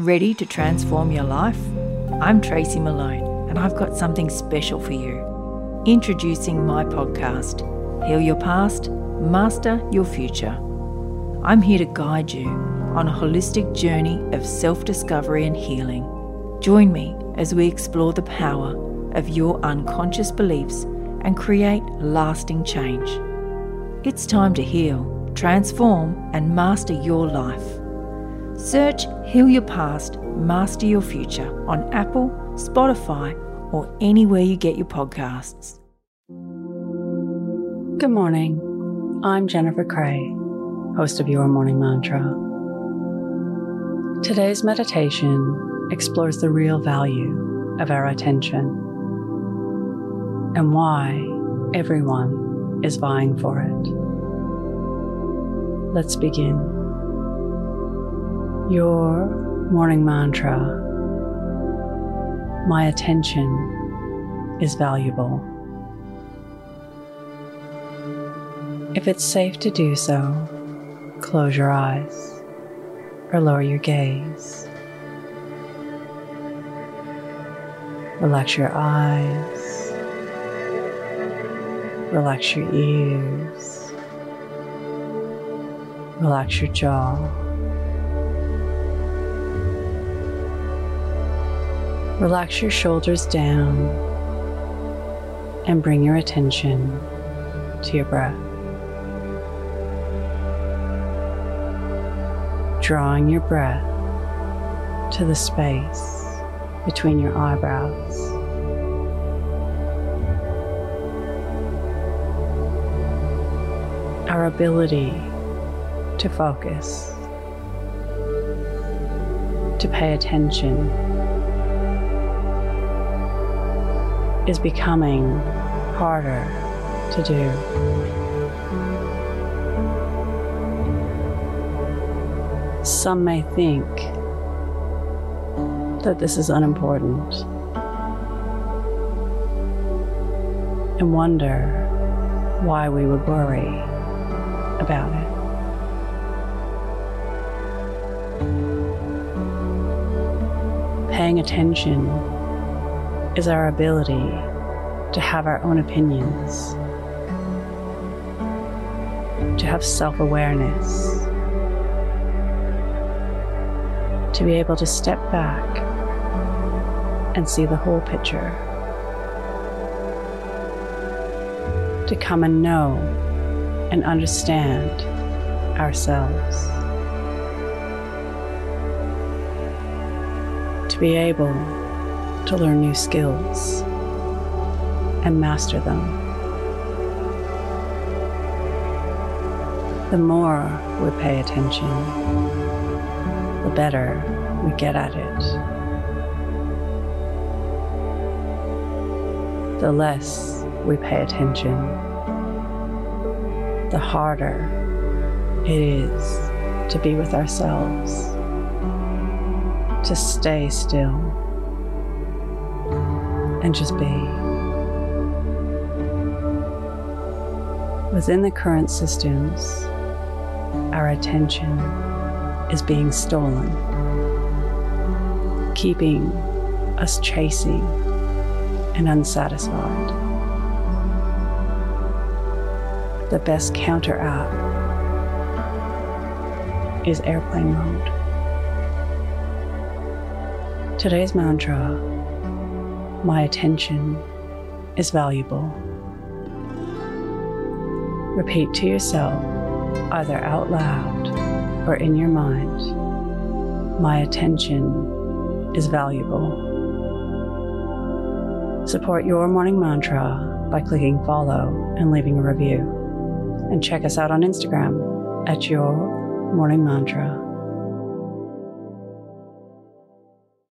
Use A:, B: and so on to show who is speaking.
A: Ready to transform your life? I'm Tracy Malone, and I've got something special for you. Introducing my podcast, Heal Your Past, Master Your Future. I'm here to guide you on a holistic journey of self discovery and healing. Join me as we explore the power of your unconscious beliefs and create lasting change. It's time to heal, transform, and master your life. Search Heal Your Past, Master Your Future on Apple, Spotify, or anywhere you get your podcasts.
B: Good morning. I'm Jennifer Cray, host of Your Morning Mantra. Today's meditation explores the real value of our attention and why everyone is vying for it. Let's begin. Your morning mantra My attention is valuable. If it's safe to do so, close your eyes or lower your gaze. Relax your eyes. Relax your ears. Relax your jaw. Relax your shoulders down and bring your attention to your breath. Drawing your breath to the space between your eyebrows. Our ability to focus, to pay attention, is becoming harder to do. Some may think that this is unimportant and wonder why we would worry about it. Paying attention is our ability to have our own opinions, to have self awareness, to be able to step back and see the whole picture, to come and know and understand ourselves. To be able to learn new skills and master them. The more we pay attention, the better we get at it. The less we pay attention, the harder it is to be with ourselves, to stay still and just be. Within the current systems, our attention is being stolen, keeping us chasing and unsatisfied. The best counter app is airplane mode. Today's mantra my attention is valuable. Repeat to yourself, either out loud or in your mind, my attention is valuable. Support your morning mantra by clicking follow and leaving a review. And check us out on Instagram at Your Morning Mantra.